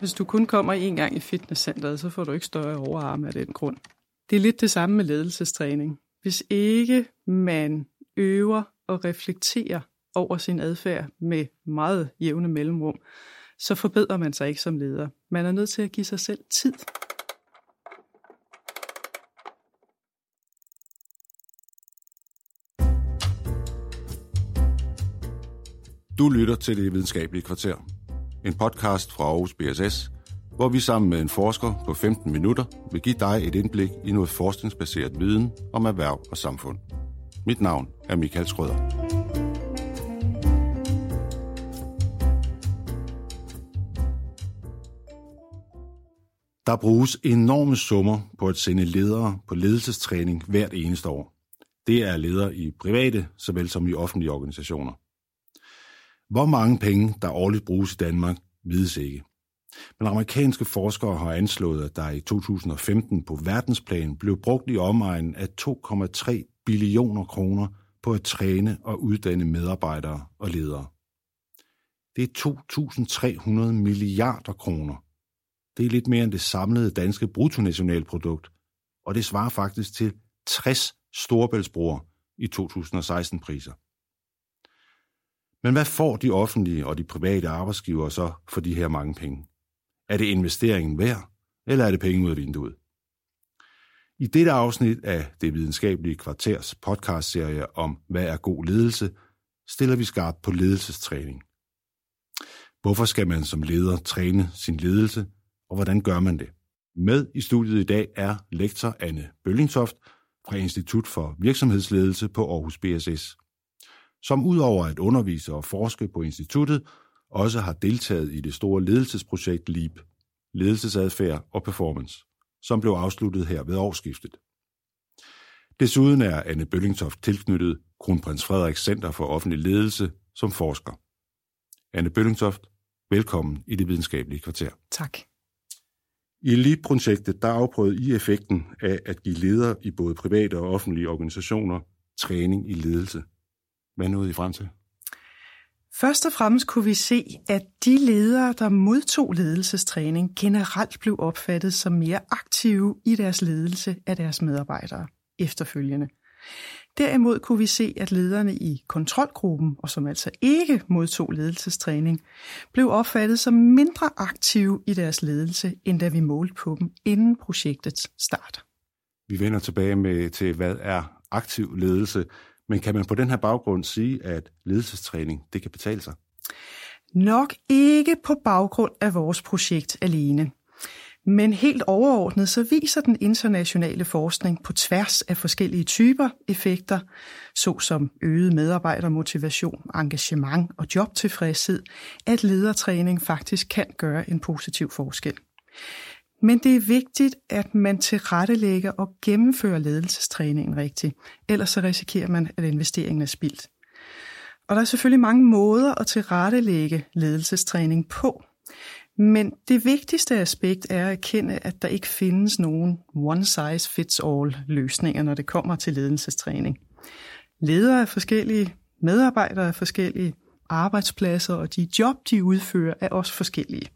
Hvis du kun kommer en gang i fitnesscenteret, så får du ikke større overarme af den grund. Det er lidt det samme med ledelsestræning. Hvis ikke man øver og reflekterer over sin adfærd med meget jævne mellemrum, så forbedrer man sig ikke som leder. Man er nødt til at give sig selv tid. Du lytter til Det Videnskabelige Kvarter. En podcast fra Aarhus BSS, hvor vi sammen med en forsker på 15 minutter vil give dig et indblik i noget forskningsbaseret viden om erhverv og samfund. Mit navn er Michael Schrøder. Der bruges enorme summer på at sende ledere på ledelsestræning hvert eneste år. Det er ledere i private såvel som i offentlige organisationer. Hvor mange penge, der årligt bruges i Danmark, vides ikke. Men amerikanske forskere har anslået, at der i 2015 på verdensplan blev brugt i omegnen af 2,3 billioner kroner på at træne og uddanne medarbejdere og ledere. Det er 2.300 milliarder kroner. Det er lidt mere end det samlede danske bruttonationalprodukt, og det svarer faktisk til 60 storbæltsbroer i 2016-priser. Men hvad får de offentlige og de private arbejdsgivere så for de her mange penge? Er det investeringen værd, eller er det penge ud af vinduet? I dette afsnit af det videnskabelige kvarters podcastserie om, hvad er god ledelse, stiller vi skarpt på ledelsestræning. Hvorfor skal man som leder træne sin ledelse, og hvordan gør man det? Med i studiet i dag er lektor Anne Bøllingtoft fra Institut for Virksomhedsledelse på Aarhus BSS som udover at undervise og forske på instituttet, også har deltaget i det store ledelsesprojekt LEAP, ledelsesadfærd og performance, som blev afsluttet her ved årsskiftet. Desuden er Anne Bøllingtoft tilknyttet Kronprins Frederiks Center for Offentlig Ledelse som forsker. Anne Bøllingtoft, velkommen i det videnskabelige kvarter. Tak. I LEAP-projektet der afprøvede I effekten af at give ledere i både private og offentlige organisationer træning i ledelse. Hvad nåede I frem til? Først og fremmest kunne vi se, at de ledere, der modtog ledelsestræning, generelt blev opfattet som mere aktive i deres ledelse af deres medarbejdere efterfølgende. Derimod kunne vi se, at lederne i kontrolgruppen, og som altså ikke modtog ledelsestræning, blev opfattet som mindre aktive i deres ledelse, end da vi målte på dem inden projektets start. Vi vender tilbage med til, hvad er aktiv ledelse. Men kan man på den her baggrund sige, at ledelsestræning det kan betale sig? Nok ikke på baggrund af vores projekt alene. Men helt overordnet så viser den internationale forskning på tværs af forskellige typer effekter, såsom øget medarbejdermotivation, engagement og jobtilfredshed, at ledertræning faktisk kan gøre en positiv forskel. Men det er vigtigt, at man tilrettelægger og gennemfører ledelsestræningen rigtigt. Ellers så risikerer man, at investeringen er spildt. Og der er selvfølgelig mange måder at tilrettelægge ledelsestræning på. Men det vigtigste aspekt er at erkende, at der ikke findes nogen one-size-fits-all løsninger, når det kommer til ledelsestræning. Ledere er forskellige, medarbejdere er forskellige, arbejdspladser og de job, de udfører, er også forskellige.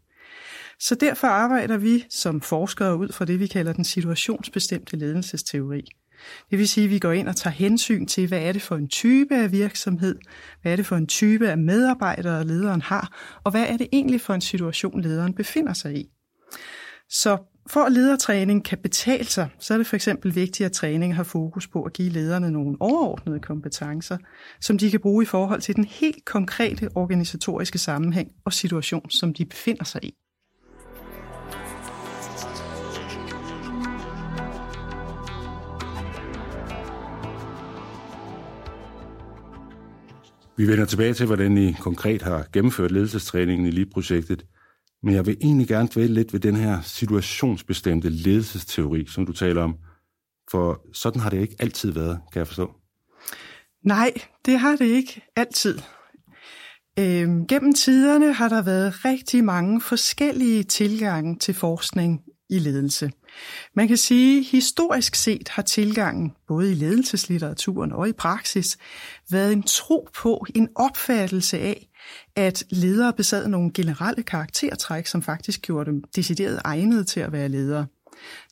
Så derfor arbejder vi som forskere ud fra det, vi kalder den situationsbestemte ledelsesteori. Det vil sige, at vi går ind og tager hensyn til, hvad er det for en type af virksomhed, hvad er det for en type af medarbejdere, lederen har, og hvad er det egentlig for en situation, lederen befinder sig i. Så for at ledertræning kan betale sig, så er det for eksempel vigtigt, at træning har fokus på at give lederne nogle overordnede kompetencer, som de kan bruge i forhold til den helt konkrete organisatoriske sammenhæng og situation, som de befinder sig i. Vi vender tilbage til, hvordan I konkret har gennemført ledelsestræningen i LEAD-projektet. Men jeg vil egentlig gerne dvæle lidt ved den her situationsbestemte ledelsesteori, som du taler om. For sådan har det ikke altid været, kan jeg forstå. Nej, det har det ikke altid. Øhm, gennem tiderne har der været rigtig mange forskellige tilgange til forskning i ledelse. Man kan sige, at historisk set har tilgangen, både i ledelseslitteraturen og i praksis, været en tro på, en opfattelse af, at ledere besad nogle generelle karaktertræk, som faktisk gjorde dem decideret egnet til at være ledere.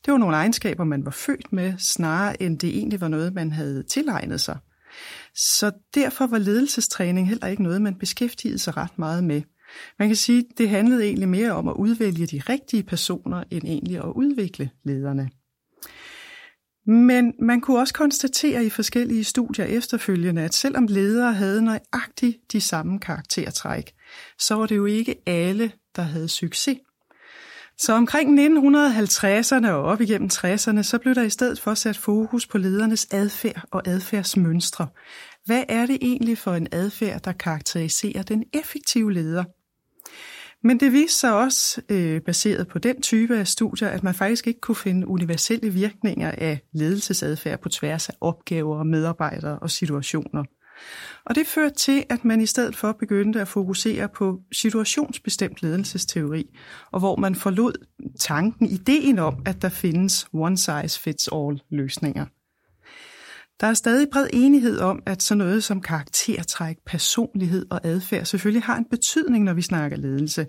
Det var nogle egenskaber, man var født med, snarere end det egentlig var noget, man havde tilegnet sig. Så derfor var ledelsestræning heller ikke noget, man beskæftigede sig ret meget med. Man kan sige, at det handlede egentlig mere om at udvælge de rigtige personer, end egentlig at udvikle lederne. Men man kunne også konstatere i forskellige studier efterfølgende, at selvom ledere havde nøjagtigt de samme karaktertræk, så var det jo ikke alle, der havde succes. Så omkring 1950'erne og op igennem 60'erne, så blev der i stedet for sat fokus på ledernes adfærd og adfærdsmønstre. Hvad er det egentlig for en adfærd, der karakteriserer den effektive leder? Men det viste sig også, øh, baseret på den type af studier, at man faktisk ikke kunne finde universelle virkninger af ledelsesadfærd på tværs af opgaver, medarbejdere og situationer. Og det førte til, at man i stedet for begyndte at fokusere på situationsbestemt ledelsesteori, og hvor man forlod tanken, ideen om, at der findes one-size-fits-all løsninger. Der er stadig bred enighed om, at sådan noget som karaktertræk, personlighed og adfærd selvfølgelig har en betydning, når vi snakker ledelse.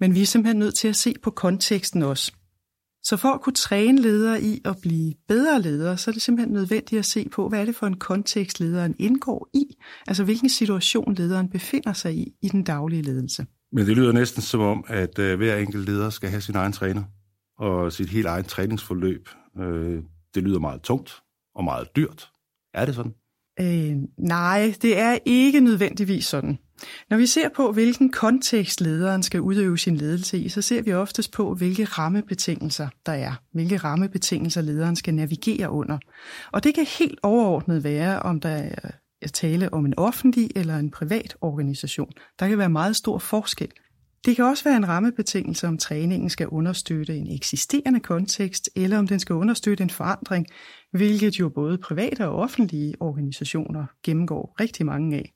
Men vi er simpelthen nødt til at se på konteksten også. Så for at kunne træne ledere i at blive bedre ledere, så er det simpelthen nødvendigt at se på, hvad er det for en kontekst, lederen indgår i? Altså hvilken situation lederen befinder sig i i den daglige ledelse. Men det lyder næsten som om, at øh, hver enkelt leder skal have sin egen træner og sit helt egen træningsforløb. Øh, det lyder meget tungt og meget dyrt. Er det sådan? Øh, nej, det er ikke nødvendigvis sådan. Når vi ser på, hvilken kontekst lederen skal udøve sin ledelse i, så ser vi oftest på, hvilke rammebetingelser der er. Hvilke rammebetingelser lederen skal navigere under. Og det kan helt overordnet være, om der er tale om en offentlig eller en privat organisation. Der kan være meget stor forskel. Det kan også være en rammebetingelse, om træningen skal understøtte en eksisterende kontekst, eller om den skal understøtte en forandring, hvilket jo både private og offentlige organisationer gennemgår rigtig mange af.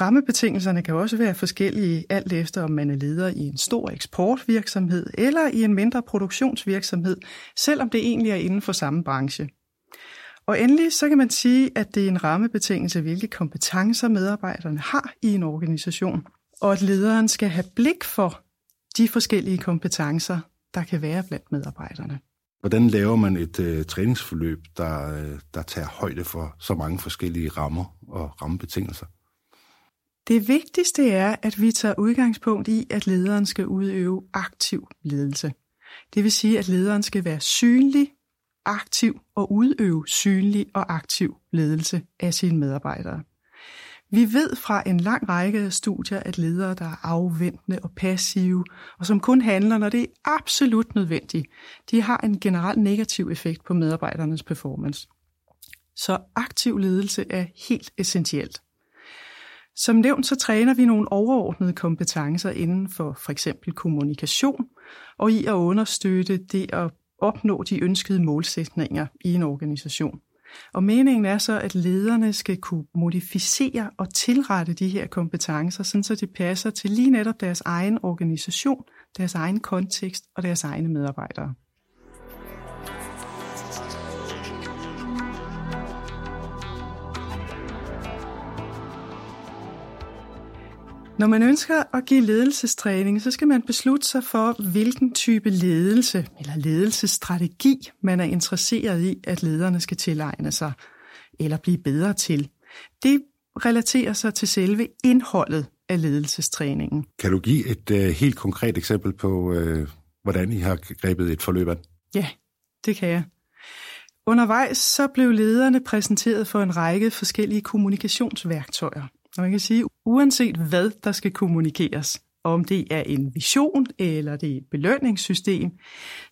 Rammebetingelserne kan også være forskellige, alt efter om man er leder i en stor eksportvirksomhed eller i en mindre produktionsvirksomhed, selvom det egentlig er inden for samme branche. Og endelig så kan man sige, at det er en rammebetingelse, hvilke kompetencer medarbejderne har i en organisation, og at lederen skal have blik for de forskellige kompetencer, der kan være blandt medarbejderne. Hvordan laver man et øh, træningsforløb, der, øh, der tager højde for så mange forskellige rammer og rammebetingelser? Det vigtigste er, at vi tager udgangspunkt i, at lederen skal udøve aktiv ledelse. Det vil sige, at lederen skal være synlig, aktiv og udøve synlig og aktiv ledelse af sine medarbejdere. Vi ved fra en lang række studier, at ledere, der er afventende og passive, og som kun handler, når det er absolut nødvendigt, de har en generelt negativ effekt på medarbejdernes performance. Så aktiv ledelse er helt essentielt. Som nævnt, så træner vi nogle overordnede kompetencer inden for for eksempel kommunikation og i at understøtte det at opnå de ønskede målsætninger i en organisation. Og meningen er så, at lederne skal kunne modificere og tilrette de her kompetencer, sådan så de passer til lige netop deres egen organisation, deres egen kontekst og deres egne medarbejdere. Når man ønsker at give ledelsestræning, så skal man beslutte sig for, hvilken type ledelse eller ledelsesstrategi man er interesseret i, at lederne skal tilegne sig eller blive bedre til. Det relaterer sig til selve indholdet af ledelsestræningen. Kan du give et uh, helt konkret eksempel på, uh, hvordan I har grebet et forløb an? Ja, det kan jeg. Undervejs så blev lederne præsenteret for en række forskellige kommunikationsværktøjer. Og man kan sige, uanset hvad der skal kommunikeres, om det er en vision eller det er et belønningssystem,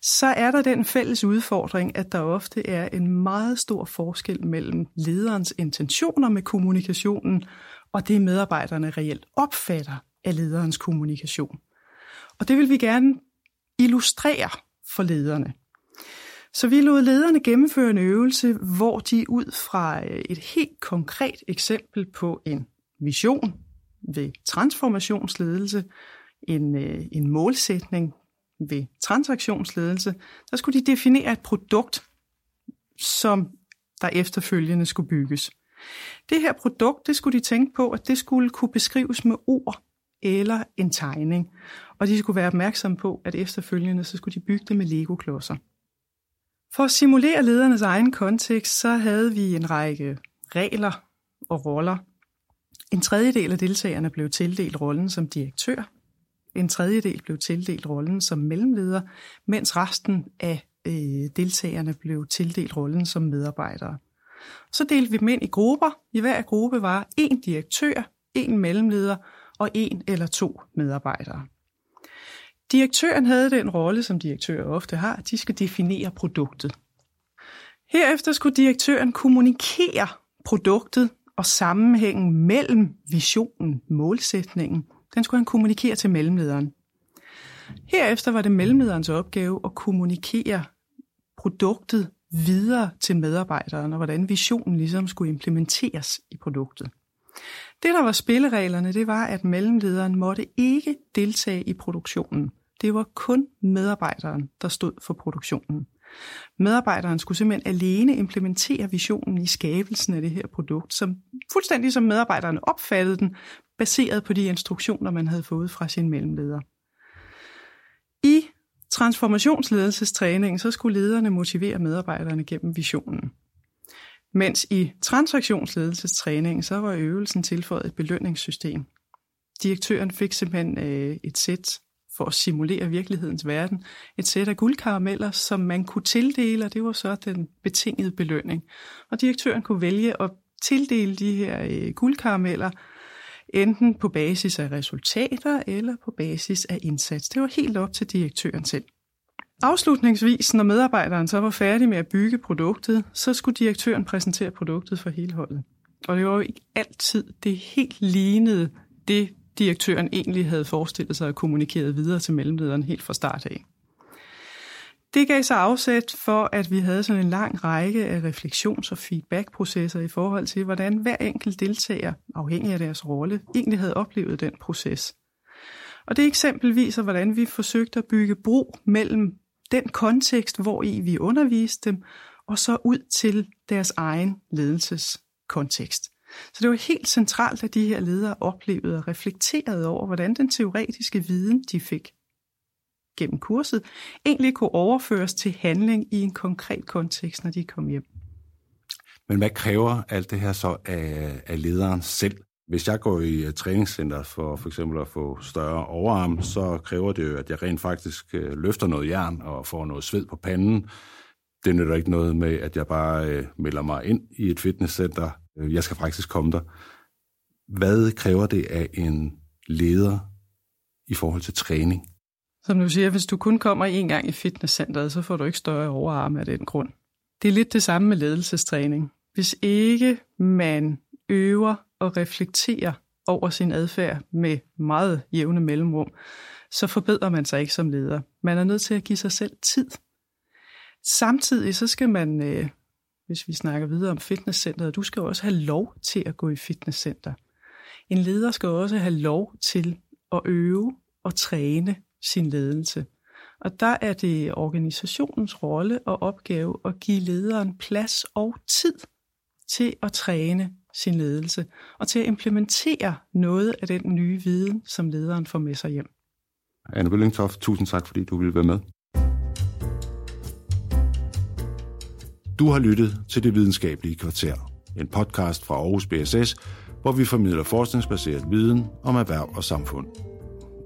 så er der den fælles udfordring, at der ofte er en meget stor forskel mellem lederens intentioner med kommunikationen og det medarbejderne reelt opfatter af lederens kommunikation. Og det vil vi gerne illustrere for lederne. Så vi lod lederne gennemføre en øvelse, hvor de ud fra øh, et helt konkret eksempel på en vision ved transformationsledelse, en, øh, en målsætning ved transaktionsledelse, der skulle de definere et produkt, som der efterfølgende skulle bygges. Det her produkt, det skulle de tænke på, at det skulle kunne beskrives med ord eller en tegning. Og de skulle være opmærksomme på, at efterfølgende så skulle de bygge det med Lego-klodser. For at simulere ledernes egen kontekst, så havde vi en række regler og roller. En tredjedel af deltagerne blev tildelt rollen som direktør. En tredjedel blev tildelt rollen som mellemleder, mens resten af øh, deltagerne blev tildelt rollen som medarbejdere. Så delte vi dem ind i grupper. I hver gruppe var en direktør, en mellemleder og en eller to medarbejdere. Direktøren havde den rolle, som direktører ofte har, at de skal definere produktet. Herefter skulle direktøren kommunikere produktet og sammenhængen mellem visionen, målsætningen. Den skulle han kommunikere til mellemlederen. Herefter var det mellemlederens opgave at kommunikere produktet videre til medarbejderen, og hvordan visionen ligesom skulle implementeres i produktet. Det, der var spillereglerne, det var, at mellemlederen måtte ikke deltage i produktionen. Det var kun medarbejderen, der stod for produktionen. Medarbejderen skulle simpelthen alene implementere visionen i skabelsen af det her produkt, som fuldstændig som medarbejderne opfattede den, baseret på de instruktioner, man havde fået fra sin mellemleder. I transformationsledelsestræningen, så skulle lederne motivere medarbejderne gennem visionen. Mens i transaktionsledelsestræningen, så var øvelsen tilføjet et belønningssystem. Direktøren fik simpelthen øh, et sæt for at simulere virkelighedens verden, et sæt af guldkarameller, som man kunne tildele, og det var så den betingede belønning. Og direktøren kunne vælge at tildele de her øh, guldkarameller, enten på basis af resultater eller på basis af indsats. Det var helt op til direktøren selv. Afslutningsvis, når medarbejderen så var færdig med at bygge produktet, så skulle direktøren præsentere produktet for hele holdet. Og det var jo ikke altid det helt lignede det, direktøren egentlig havde forestillet sig at kommunikere videre til mellemlederen helt fra start af. Det gav sig afsæt for, at vi havde sådan en lang række af refleksions- og feedbackprocesser i forhold til, hvordan hver enkelt deltager, afhængig af deres rolle, egentlig havde oplevet den proces. Og det eksempel viser, hvordan vi forsøgte at bygge bro mellem den kontekst, hvor i vi underviste dem, og så ud til deres egen ledelseskontekst. Så det var helt centralt, at de her ledere oplevede og reflekterede over, hvordan den teoretiske viden, de fik gennem kurset, egentlig kunne overføres til handling i en konkret kontekst, når de kom hjem. Men hvad kræver alt det her så af, af lederen selv? Hvis jeg går i øh, træningscenter for for eksempel at få større overarm, så kræver det jo, at jeg rent faktisk øh, løfter noget jern og får noget sved på panden. Det nytter ikke noget med, at jeg bare øh, melder mig ind i et fitnesscenter. Øh, jeg skal faktisk komme der. Hvad kræver det af en leder i forhold til træning? Som du siger, hvis du kun kommer en gang i fitnesscenteret, så får du ikke større overarme af den grund. Det er lidt det samme med ledelsestræning. Hvis ikke man øver og reflekterer over sin adfærd med meget jævne mellemrum, så forbedrer man sig ikke som leder. Man er nødt til at give sig selv tid. Samtidig så skal man, øh, hvis vi snakker videre om fitnesscenteret, du skal også have lov til at gå i fitnesscenter. En leder skal også have lov til at øve og træne sin ledelse. Og der er det organisationens rolle og opgave at give lederen plads og tid til at træne sin ledelse og til at implementere noget af den nye viden, som lederen får med sig hjem. Anne Bøllingtoft, tusind tak, fordi du ville være med. Du har lyttet til Det Videnskabelige Kvarter, en podcast fra Aarhus BSS, hvor vi formidler forskningsbaseret viden om erhverv og samfund.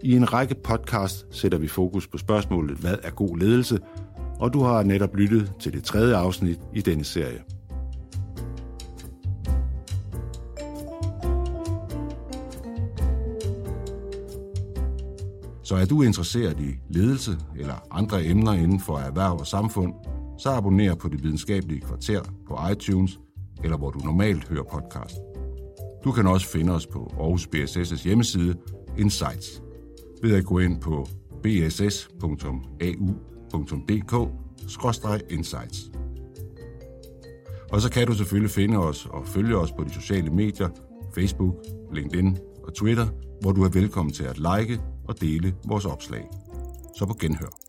I en række podcast sætter vi fokus på spørgsmålet, hvad er god ledelse, og du har netop lyttet til det tredje afsnit i denne serie. Så er du interesseret i ledelse eller andre emner inden for erhverv og samfund, så abonner på Det Videnskabelige Kvarter på iTunes, eller hvor du normalt hører podcast. Du kan også finde os på Aarhus BSS' hjemmeside Insights ved at gå ind på bss.au.dk-insights. Og så kan du selvfølgelig finde os og følge os på de sociale medier, Facebook, LinkedIn og Twitter, hvor du er velkommen til at like og dele vores opslag. Så på genhør.